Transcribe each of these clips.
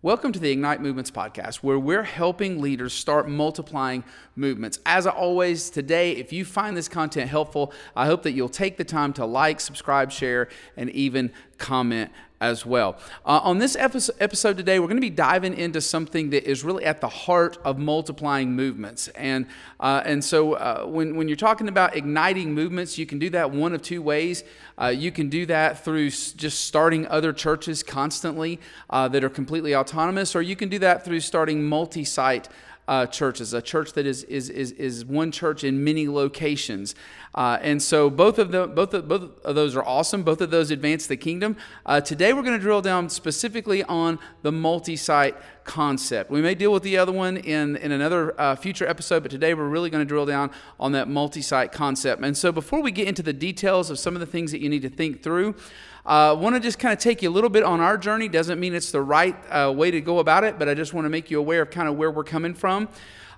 Welcome to the Ignite Movements podcast, where we're helping leaders start multiplying movements. As always, today, if you find this content helpful, I hope that you'll take the time to like, subscribe, share, and even comment as well. Uh, on this episode today, we're going to be diving into something that is really at the heart of multiplying movements. And, uh, and so uh, when, when you're talking about igniting movements, you can do that one of two ways. Uh, you can do that through just starting other churches constantly uh, that are completely autonomous, or you can do that through starting multi site uh, churches, a church that is, is, is, is one church in many locations. Uh, and so both of, the, both, of, both of those are awesome. Both of those advance the kingdom. Uh, today we're going to drill down specifically on the multi site concept. We may deal with the other one in, in another uh, future episode, but today we're really going to drill down on that multi site concept. And so before we get into the details of some of the things that you need to think through, I uh, want to just kind of take you a little bit on our journey. Doesn't mean it's the right uh, way to go about it, but I just want to make you aware of kind of where we're coming from.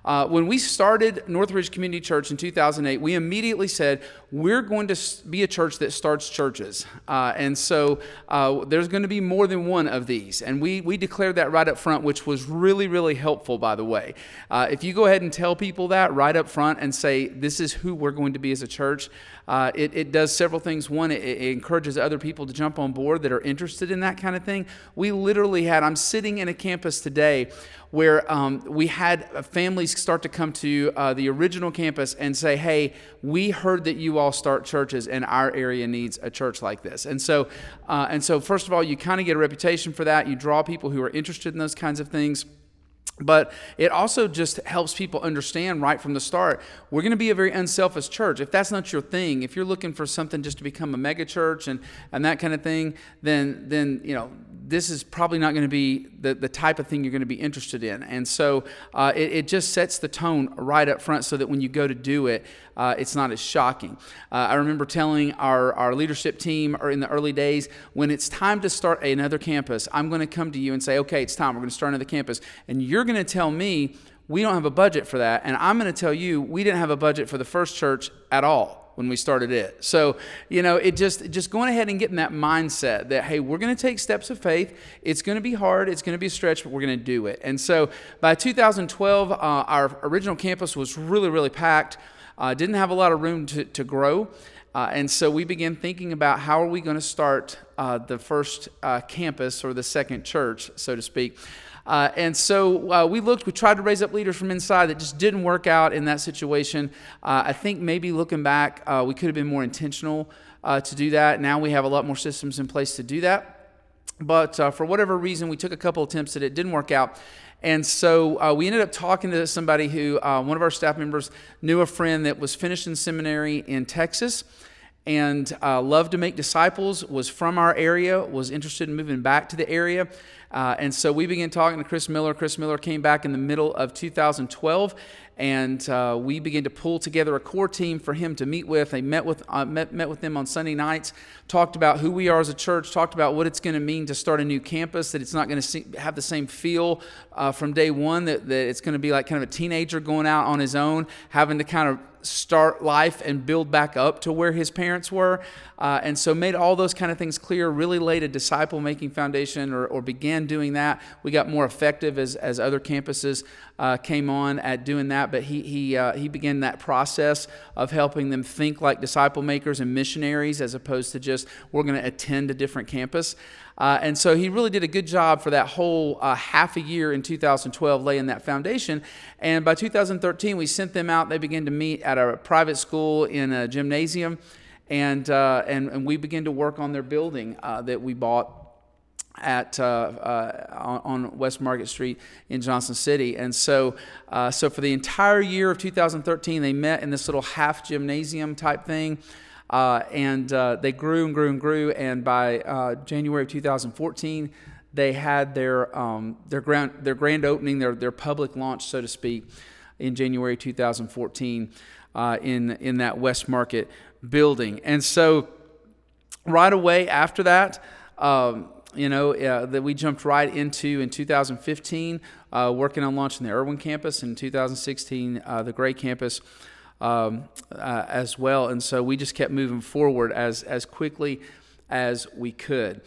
Uh, when we started Northridge Community Church in 2008, we immediately said we're going to be a church that starts churches. Uh, and so uh, there's going to be more than one of these. And we, we declared that right up front, which was really, really helpful, by the way. Uh, if you go ahead and tell people that right up front and say, this is who we're going to be as a church, uh, it, it, does several things. One, it, it, encourages other people to jump on board that are interested in that kind of thing. We literally had, I'm sitting in a campus today where um, we had families start to come to uh, the original campus and say, hey, we heard that you all start churches and our area needs a church like this. And so, uh, and so first of all, you kind of get a reputation for that. You draw people who are interested in those kinds of things. But it also just helps people understand right from the start we're going to be a very unselfish church. If that's not your thing, if you're looking for something just to become a mega church and, and that kind of thing, then, then you know, this is probably not going to be the, the type of thing you're going to be interested in. And so uh, it, it, just sets the tone right up front so that when you go to do it, uh, it's not as shocking. Uh, I remember telling our, our leadership team or in the early days, when it's time to start another campus, I'm going to come to you and say, okay, it's time. We're going to start another campus. And you're going to tell me, we don't have a budget for that. And I'm going to tell you, we didn't have a budget for the first church at all when we started it. So, you know, it just just going ahead and getting that mindset that hey, we're going to take steps of faith. It's going to be hard, it's going to be a stretch, but we're going to do it. And so, by 2012, uh, our original campus was really really packed. Uh, didn't have a lot of room to, to grow. Uh, and so we began thinking about how are we going to start uh, the first uh, campus or the second church, so to speak. Uh, and so uh, we looked, we tried to raise up leaders from inside that just didn't work out in that situation. Uh, I think maybe looking back, uh, we could have been more intentional uh, to do that. Now we have a lot more systems in place to do that. But uh, for whatever reason, we took a couple attempts at it, didn't work out. And so we ended up talking to somebody who, one of our staff members, knew a friend that was finishing seminary in Texas and uh, loved to make disciples, was from our area, was interested in moving back to the area. Uh, and so we began talking to Chris Miller. Chris Miller came back in the middle of 2012, and uh, we began to pull together a core team for him to meet with. They met with, uh, met, met with them on Sunday nights, talked about who we are as a church, talked about what it's going to mean to start a new campus, that it's not going to have the same feel uh, from day one, that, that it's going to be like kind of a teenager going out on his own, having to kind of start life and build back up to where his parents were. Uh, and so made all those kind of things clear, really laid a disciple making foundation or, or, began doing that. We got more effective as, as other campuses uh, came on at doing that, but he, he, uh, he began that process of helping them think like disciple makers and missionaries as opposed to just we're going to attend a different campus. Uh, and so he really did a good job for that whole uh, half a year in 2012 laying that foundation. And by 2013, we sent them out. They began to meet at a private school in a gymnasium. And, uh, and, and we began to work on their building uh, that we bought at uh, uh, on West Market Street in Johnson City, and so uh, so for the entire year of 2013, they met in this little half gymnasium type thing. Uh, and uh, they grew and grew and grew. And by uh, January of 2014, they had their um, their grand their grand opening, their their public launch, so to speak, in January 2014 uh, in in that West Market building. And so, right away after that. Um, you know, uh, that we jumped right into in 2015, uh, working on launching the Erwin campus, in 2016, uh, the Gray campus um, uh, as well. And so we just kept moving forward as, as quickly as we could.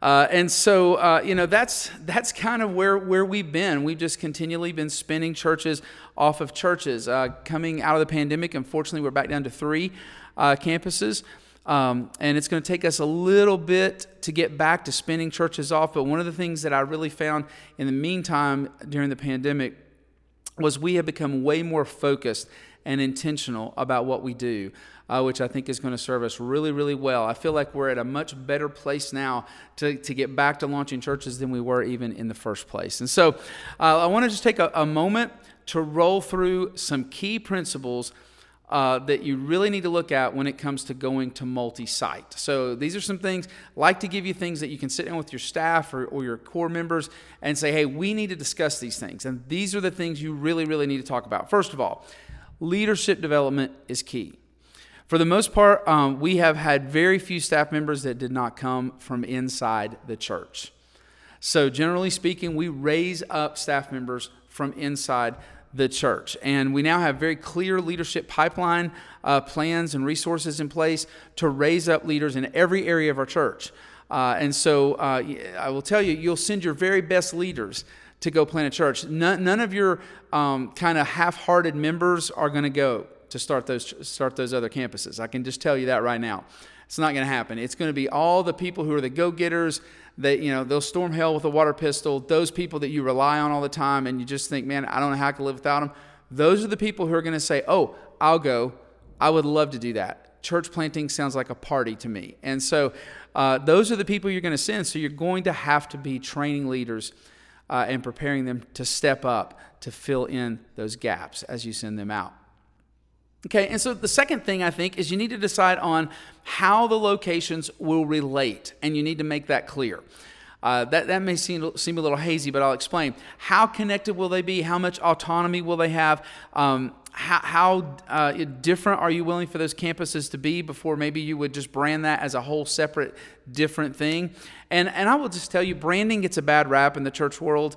Uh, and so, uh, you know, that's that's kind of where where we've been. We've just continually been spinning churches off of churches. Uh, coming out of the pandemic, unfortunately, we're back down to three uh, campuses. Um, and it's going to take us a little bit to get back to spinning churches off. But one of the things that I really found in the meantime during the pandemic was we have become way more focused and intentional about what we do, uh, which I think is going to serve us really, really well. I feel like we're at a much better place now to, to get back to launching churches than we were even in the first place. And so uh, I want to just take a, a moment to roll through some key principles uh, that you really need to look at when it comes to going to multi site. So, these are some things, like to give you things that you can sit down with your staff or, or, your core members and say, hey, we need to discuss these things. And these are the things you really, really need to talk about. First of all, leadership development is key. For the most part, um, we have had very few staff members that did not come from inside the church. So, generally speaking, we raise up staff members from inside the church. And we now have very clear leadership pipeline uh, plans and resources in place to raise up leaders in every area of our church. Uh, and so uh, I will tell you, you'll send your very best leaders to go plant a church. None, none of your um, kind of half-hearted members are going to go to start those start those other campuses. I can just tell you that right now. It's not going to happen. It's going to be all the people who are the go-getters that you know they'll storm hell with a water pistol. Those people that you rely on all the time, and you just think, man, I don't know how I can live without them. Those are the people who are going to say, "Oh, I'll go. I would love to do that." Church planting sounds like a party to me, and so uh, those are the people you're going to send. So you're going to have to be training leaders uh, and preparing them to step up to fill in those gaps as you send them out. Okay, and so the second thing I think is you need to decide on how the locations will relate, and you need to make that clear. Uh, that, that may seem, seem a little hazy, but I'll explain. How connected will they be? How much autonomy will they have? Um, how, how uh, different are you willing for those campuses to be before maybe you would just brand that as a whole separate, different thing? And, and I will just tell you, branding gets a bad rap in the church world.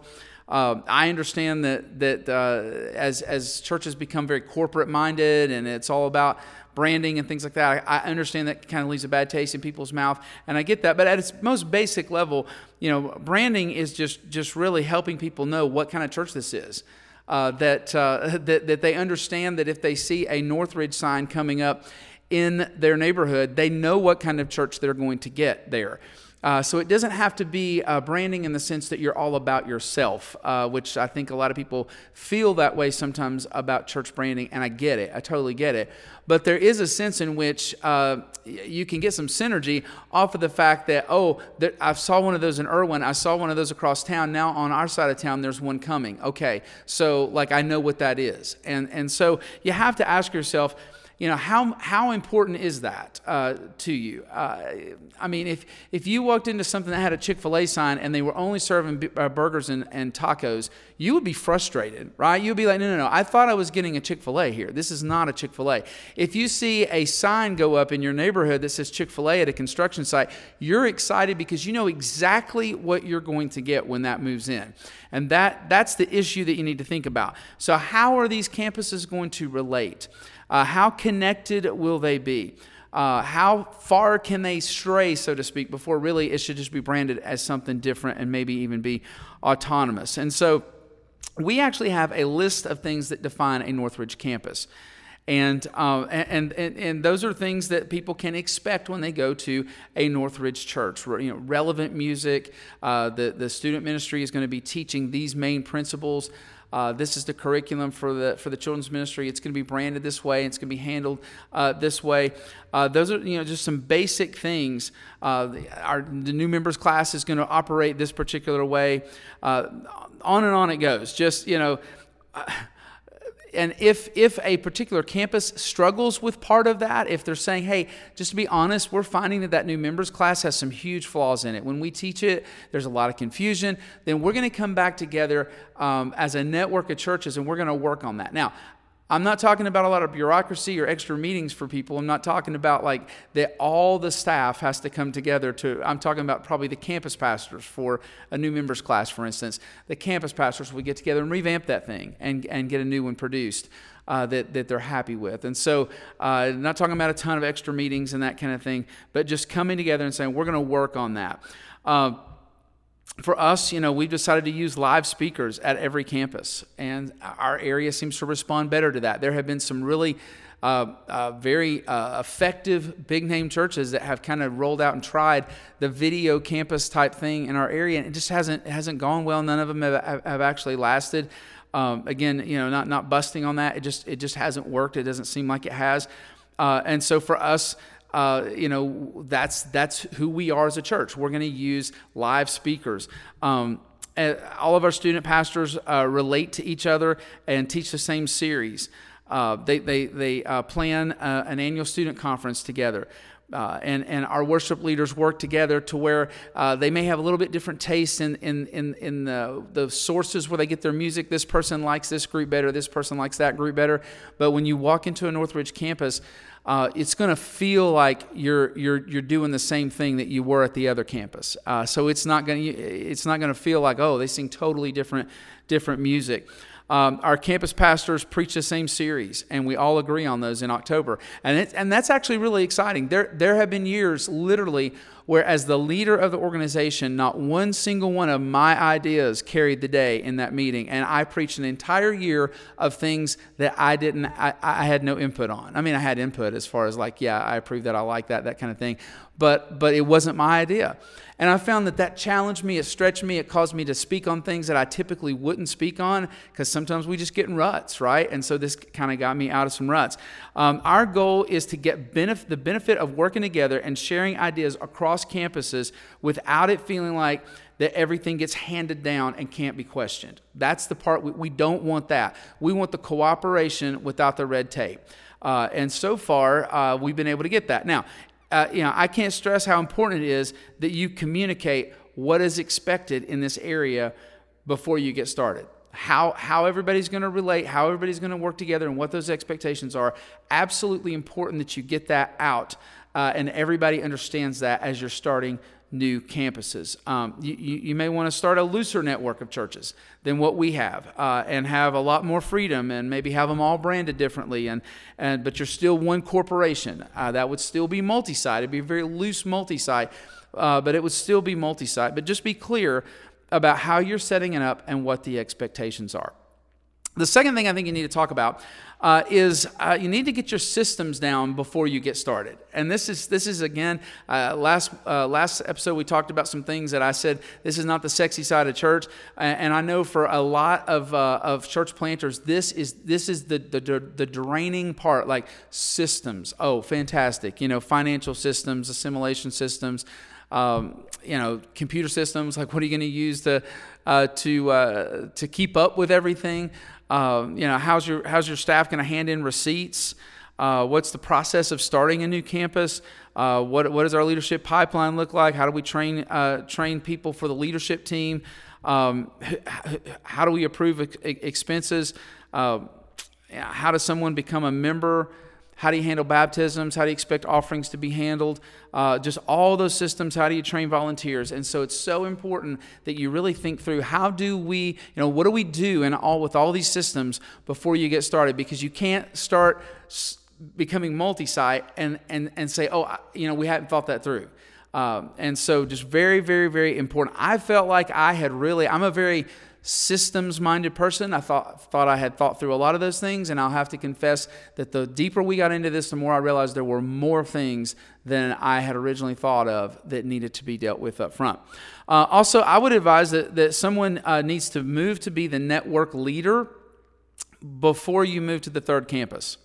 Uh, I understand that that uh, as as churches become very corporate minded and it's all about branding and things like that, I, I understand that kind of leaves a bad taste in people's mouth, and I get that. But at its most basic level, you know, branding is just just really helping people know what kind of church this is. Uh, that, uh, that that they understand that if they see a Northridge sign coming up in their neighborhood, they know what kind of church they're going to get there. Uh, so it doesn't have to be uh, branding in the sense that you're all about yourself, uh, which I think a lot of people feel that way sometimes about church branding, and I get it. I totally get it. But there is a sense in which uh, you can get some synergy off of the fact that, oh, I saw one of those in Erwin. I saw one of those across town. Now on our side of town, there's one coming. Okay, so like I know what that is. And, and so you have to ask yourself, you know how how important is that uh, to you? Uh, i mean if if you walked into something that had a chick-fil-a sign and they were only serving b- uh, burgers and, and tacos you would be frustrated right? You'd be like no no no. I thought i was getting a chick-fil-a here. This is not a chick-fil-a. If you see a sign go up in your neighborhood that says chick-fil-a at a construction site you're excited because you know exactly what you're going to get when that moves in. And that that's the issue that you need to think about. So how are these campuses going to relate uh, how connected will they be? Uh, how far can they stray, so to speak, before really it should just be branded as something different and maybe even be autonomous? And so we actually have a list of things that define a Northridge campus. And, uh, and, and, and those are things that people can expect when they go to a Northridge church. You know, relevant music, uh, the, the student ministry is going to be teaching these main principles. Uh, this is the curriculum for the for the children's ministry. It's going to be branded this way. It's going to be handled uh, this way. Uh, those are you know just some basic things. Uh, our the new members class is going to operate this particular way. Uh, on and on it goes. Just you know uh, and if if a particular campus struggles with part of that if they're saying hey just to be honest we're finding that that new members class has some huge flaws in it. When we teach it there's a lot of confusion. Then we're going to come back together um, as a network of churches and we're going to work on that. Now I'm not talking about a lot of bureaucracy or extra meetings for people. I'm not talking about like that all the staff has to come together to, I'm talking about probably the campus pastors for a new members class, for instance. The campus pastors will get together and revamp that thing and, and get a new one produced. Uh, that, that they're happy with. And so, uh, not talking about a ton of extra meetings and that kind of thing, but just coming together and saying, we're going to work on that. Uh, for us, you know, we've decided to use live speakers at every campus, and our area seems to respond better to that. There have been some really uh, uh, very uh, effective big name churches that have kind of rolled out and tried the video campus type thing in our area, and it just hasn't it hasn't gone well. None of them have, have actually lasted. Um, again, you know, not not busting on that. It just it just hasn't worked. It doesn't seem like it has. Uh, and so for us, uh, you know, that's that's who we are as a church. We're going to use live speakers. Um, all of our student pastors uh, relate to each other and teach the same series. Uh, they they, they uh, plan uh, an annual student conference together. Uh, and, and our worship leaders work together to where uh, they may have a little bit different taste in, in, in, in the, the sources where they get their music. This person likes this group better, this person likes that group better. But when you walk into a Northridge campus, uh, it's going to feel like you're you're you're doing the same thing that you were at the other campus. Uh, so it's not going to it's not going to feel like oh they sing totally different different music. Um, our campus pastors preach the same series, and we all agree on those in October, and it, and that's actually really exciting. There there have been years, literally, where as the leader of the organization, not one single one of my ideas carried the day in that meeting, and I preached an entire year of things that I didn't, I, I had no input on. I mean, I had input as far as like, yeah, I approve that, I like that, that kind of thing, but but it wasn't my idea. And I found that that challenged me, it stretched me, it caused me to speak on things that I typically wouldn't speak on because sometimes we just get in ruts, right? And so this kind of got me out of some ruts. Um, our goal is to get benef- the benefit of working together and sharing ideas across campuses without it feeling like that everything gets handed down and can't be questioned. That's the part we, we don't want that. We want the cooperation without the red tape. Uh, and so far, uh, we've been able to get that. Now, uh, you know, I can't stress how important it is that you communicate what is expected in this area before you get started. How, how everybody's going to relate, how everybody's going to work together, and what those expectations are. Absolutely important that you get that out uh, and everybody understands that as you're starting new campuses. Um, you, you, may want to start a looser network of churches than what we have uh, and have a lot more freedom and maybe have them all branded differently. And, and, but you're still one corporation. Uh, that would still be multi site, it'd be very loose multi site, uh, but it would still be multi site. But just be clear about how you're setting it up and what the expectations are. The second thing I think you need to talk about uh, is uh, you need to get your systems down before you get started. And this is this is again uh, last uh, last episode we talked about some things that I said this is not the sexy side of church, and I know for a lot of uh, of church planters this is this is the, the the draining part, like systems. Oh, fantastic! You know, financial systems, assimilation systems. Um, you know, computer systems. Like, what are you going to use to uh, to to keep up with everything? Uh, you know, how's your how's your staff going to hand in receipts? Uh, what's the process of starting a new campus? Uh, what what does our leadership pipeline look like? How do we train uh, train people for the leadership team? Um, how do we approve expenses? Uh, how does someone become a member? How do you handle baptisms? How do you expect offerings to be handled? Uh, just all those systems. How do you train volunteers? And so it's so important that you really think through how do we, you know, what do we do and all with all these systems before you get started? Because you can't start becoming multi-site and and and say, oh, you know, we hadn't thought that through. Um, and so just very, very, very important. I felt like I had really. I'm a very systems minded person. I thought, thought I had thought through a lot of those things, and I'll have to confess that the deeper we got into this, the more I realized there were more things than I had originally thought of that needed to be dealt with up front. Uh, also, I would advise that, that someone uh, needs to move to be the network leader before you move to the third campus.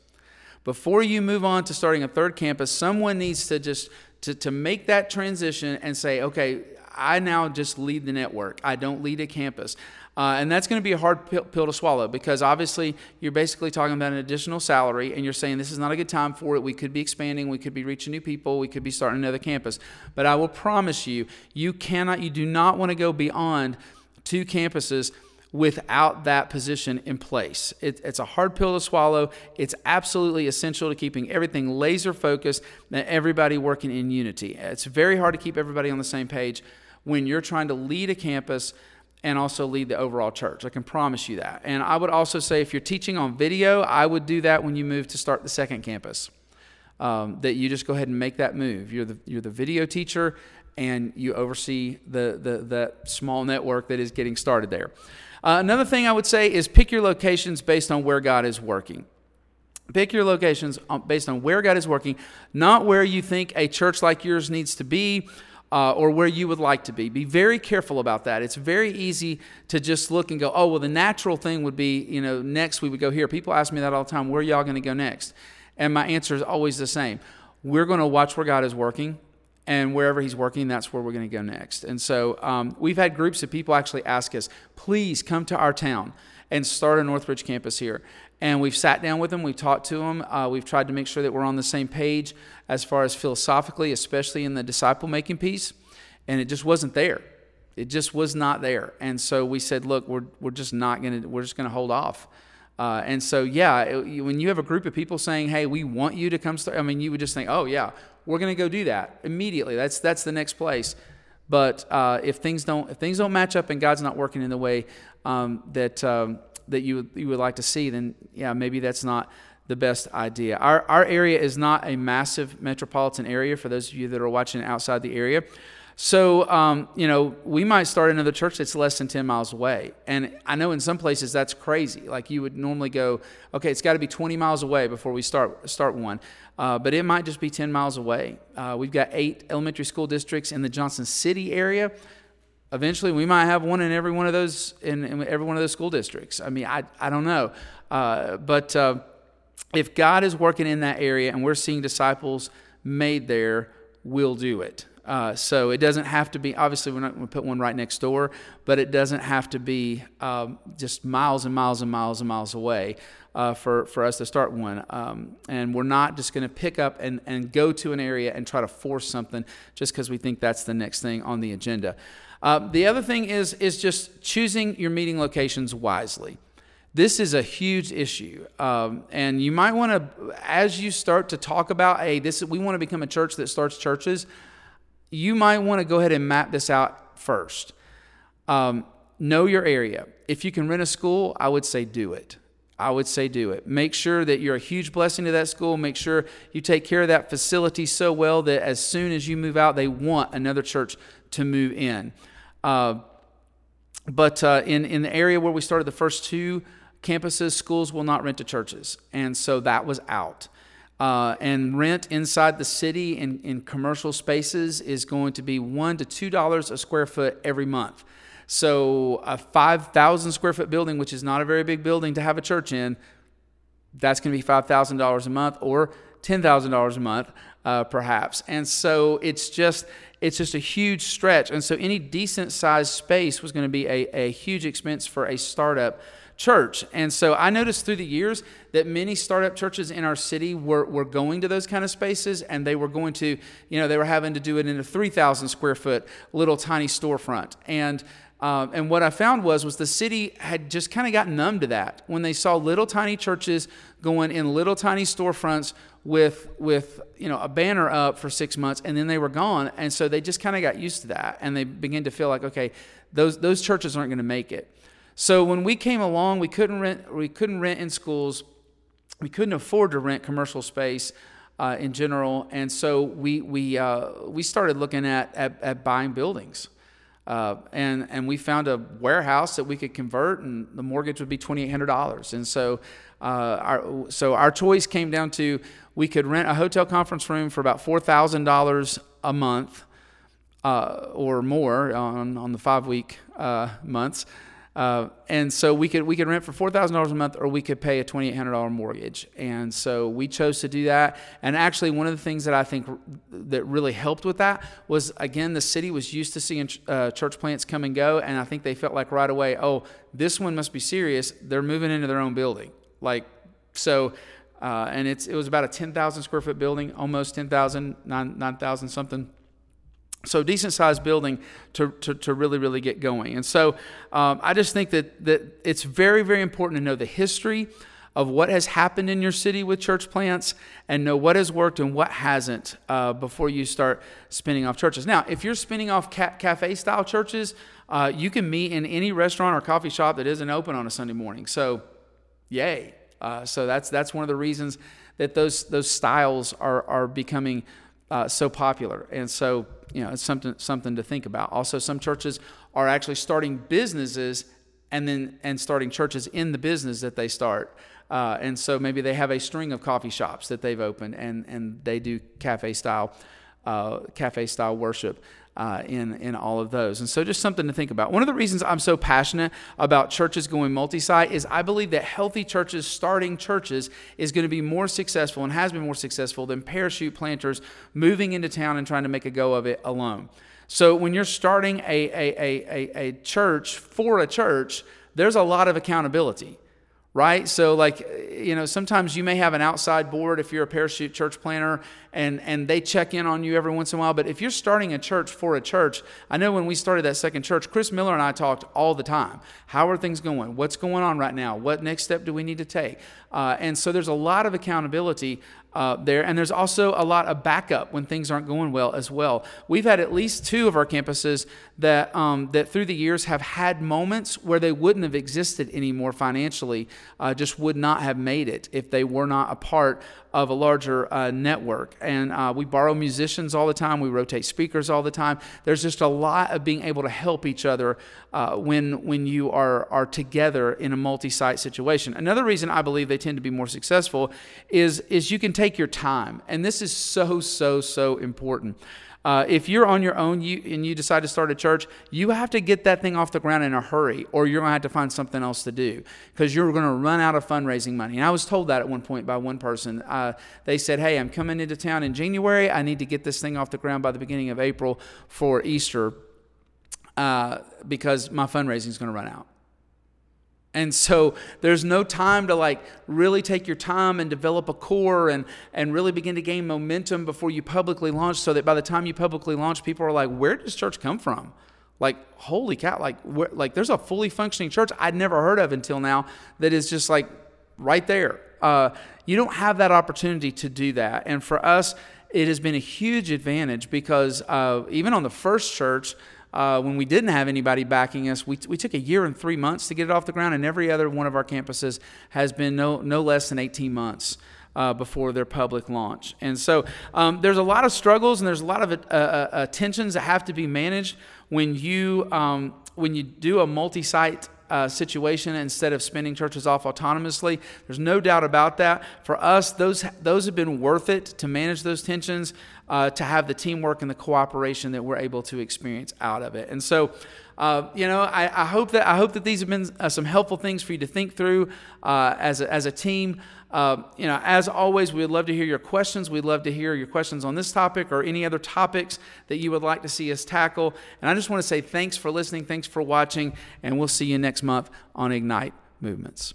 Before you move on to starting a third campus, someone needs to just to, to make that transition and say, okay, I now just lead the network. I don't lead a campus. Uh, and that's going to be a hard pill, to swallow because obviously you're basically talking about an additional salary and you're saying this is not a good time for it. We could be expanding, we could be reaching new people, we could be starting another campus. But I will promise you, you cannot, you do not want to go beyond two campuses without that position in place. It, it's a hard pill to swallow. It's absolutely essential to keeping everything laser focused and everybody working in unity. It's very hard to keep everybody on the same page when you're trying to lead a campus and also lead the overall church. I can promise you that. And I would also say if you're teaching on video, I would do that when you move to start the second campus. Um, that you just go ahead and make that move. You're the, you're the video teacher and you oversee the, the, the small network that is getting started there. Uh, another thing I would say is pick your locations based on where God is working. Pick your locations based on where God is working, not where you think a church like yours needs to be uh, or where you would like to be. Be very careful about that. It's very easy to just look and go, oh, well, the natural thing would be, you know, next we would go here. People ask me that all the time, where y'all going to go next? And my answer is always the same. We're going to watch where God is working, and wherever He's working, that's where we're going to go next. And so um, we've had groups of people actually ask us, please come to our town and start a Northridge campus here. And we've sat down with them, we've talked to them, uh, we've tried to make sure that we're on the same page as far as philosophically, especially in the disciple making piece. And it just wasn't there. It just was not there. And so we said, look, we're, we're just not to, we're just to hold off. Uh, and so, yeah, it, when you have a group of people saying, "Hey, we want you to come," start, I mean, you would just think, "Oh, yeah, we're going to go do that immediately." That's that's the next place. But uh, if things don't if things don't match up and God's not working in the way um, that um, that you would, you would like to see, then yeah, maybe that's not the best idea. Our, our area is not a massive metropolitan area for those of you that are watching outside the area. So, um, you know, we might start another church that's less than 10 miles away. And I know in some places that's crazy. Like you would normally go, okay, it's got to be 20 miles away before we start, start one. Uh, but it might just be 10 miles away. Uh, we've got eight elementary school districts in the Johnson City area eventually we might have one in every one of those in, in every one of those school districts i mean i, I don't know uh, but uh, if god is working in that area and we're seeing disciples made there we'll do it uh, so it doesn't have to be obviously we're not going to put one right next door but it doesn't have to be um, just miles and miles and miles and miles away uh, for, for us to start one. Um, and we're not just going to pick up and, and go to an area and try to force something just because we think that's the next thing on the agenda. Uh, the other thing is, is just choosing your meeting locations wisely. This is a huge issue, um, and you might want to, as you start to talk about, hey, this we want to become a church that starts churches. You might want to go ahead and map this out first. Um, know your area. If you can rent a school, I would say do it. I would say do it. Make sure that you're a huge blessing to that school. Make sure you take care of that facility so well that as soon as you move out, they want another church to move in. Uh, but uh, in, in the area where we started the first two campuses, schools will not rent to churches. And so that was out. Uh, and rent inside the city in, in commercial spaces is going to be one to two dollars a square foot every month. So a five thousand square foot building, which is not a very big building to have a church in, that's going to be five thousand dollars a month or ten thousand dollars a month, uh, perhaps. And so it's just it's just a huge stretch. And so any decent sized space was going to be a, a huge expense for a startup church. And so I noticed through the years that many startup churches in our city were, were going to those kind of spaces and they were going to, you know, they were having to do it in a 3,000 square foot little tiny storefront. And um, and what I found was was the city had just kind of gotten numb to that. When they saw little tiny churches going in little tiny storefronts with with you know a banner up for six months and then they were gone and so they just kind of got used to that and they began to feel like okay those those churches aren't going to make it. So when we came along we couldn't rent we couldn't rent in schools. We couldn't afford to rent commercial space uh, in general and so we we uh, we started looking at, at, at buying buildings uh, and and we found a warehouse that we could convert, and the mortgage would be twenty eight hundred dollars. And so, uh, our so our choice came down to we could rent a hotel conference room for about four thousand dollars a month, uh, or more on on the five week uh, months. Uh, and so we could we could rent for four thousand dollars a month, or we could pay a twenty eight hundred dollar mortgage. And so we chose to do that. And actually, one of the things that I think that really helped with that was again the city was used to seeing uh, church plants come and go, and I think they felt like right away, oh, this one must be serious. They're moving into their own building, like so. Uh, and it's it was about a ten thousand square foot building, almost 10,000, 9,000 something so decent sized building to, to, to, really, really get going. And so um, I just think that, that it's very, very important to know the history of what has happened in your city with church plants and know what has worked and what hasn't uh, before you start spinning off churches. Now, if you're spinning off ca- cafe style churches, uh, you can meet in any restaurant or coffee shop that isn't open on a Sunday morning. So, yay. Uh, so that's, that's one of the reasons that those, those styles are, are becoming uh, so popular. And so, you know, it's something, something to think about. Also, some churches are actually starting businesses and then and starting churches in the business that they start. Uh, and so maybe they have a string of coffee shops that they've opened and, and they do cafe style uh, cafe style worship uh, in in all of those. And so, just something to think about. One of the reasons I'm so passionate about churches going multi-site is I believe that healthy churches starting churches is going to be more successful and has been more successful than parachute planters moving into town and trying to make a go of it alone. So, when you're starting a a, a, a, a church for a church, there's a lot of accountability right? So, like, you know, sometimes you may have an outside board if you're a parachute church planner and, and they check in on you every once in a while. But if you're starting a church for a church, I know when we started that second church, Chris Miller and I talked all the time. How are things going? What's going on right now? What next step do we need to take? Uh, and so there's a lot of accountability uh, there. And there's also a lot of backup when things aren't going well as well. We've had at least two of our campuses that, um, that through the years have had moments where they wouldn't have existed anymore financially, uh, just would not have made it if they were not a part of a larger uh, network. And uh, we borrow musicians all the time, we rotate speakers all the time. There's just a lot of being able to help each other uh, when, when you are, are together in a multi site situation. Another reason I believe they tend to be more successful is, is you can take your time. And this is so, so, so important. Uh, if you're on your own you, and you decide to start a church, you have to get that thing off the ground in a hurry, or you're going to have to find something else to do because you're going to run out of fundraising money. And I was told that at one point by one person. Uh, they said, Hey, I'm coming into town in January. I need to get this thing off the ground by the beginning of April for Easter uh, because my fundraising is going to run out. And so there's no time to like really take your time and develop a core and, and really begin to gain momentum before you publicly launch so that by the time you publicly launch, people are like, where does church come from? Like, holy cow, like, like there's a fully functioning church I'd never heard of until now that is just like right there. Uh, you don't have that opportunity to do that. And for us, it has been a huge advantage because uh, even on the first church, uh, when we didn't have anybody backing us, we, we took a year and three months to get it off the ground, and every other one of our campuses has been no, no less than 18 months. Uh, before their public launch. And so um, there's a lot of struggles and there's a lot of uh, uh, uh tensions that have to be managed when you, um, when you do a multi site uh, situation instead of spinning churches off autonomously. There's no doubt about that. For us, those, those have been worth it to manage those tensions, uh, to have the teamwork and the cooperation that we're able to experience out of it. And so, uh, you know, I, I, hope that I hope that these have been uh, some helpful things for you to think through uh, as a, as a team. Uh, you know, as always, we would love to hear your questions. We'd love to hear your questions on this topic or any other topics that you would like to see us tackle. And I just want to say thanks for listening, thanks for watching, and we'll see you next month on Ignite Movements.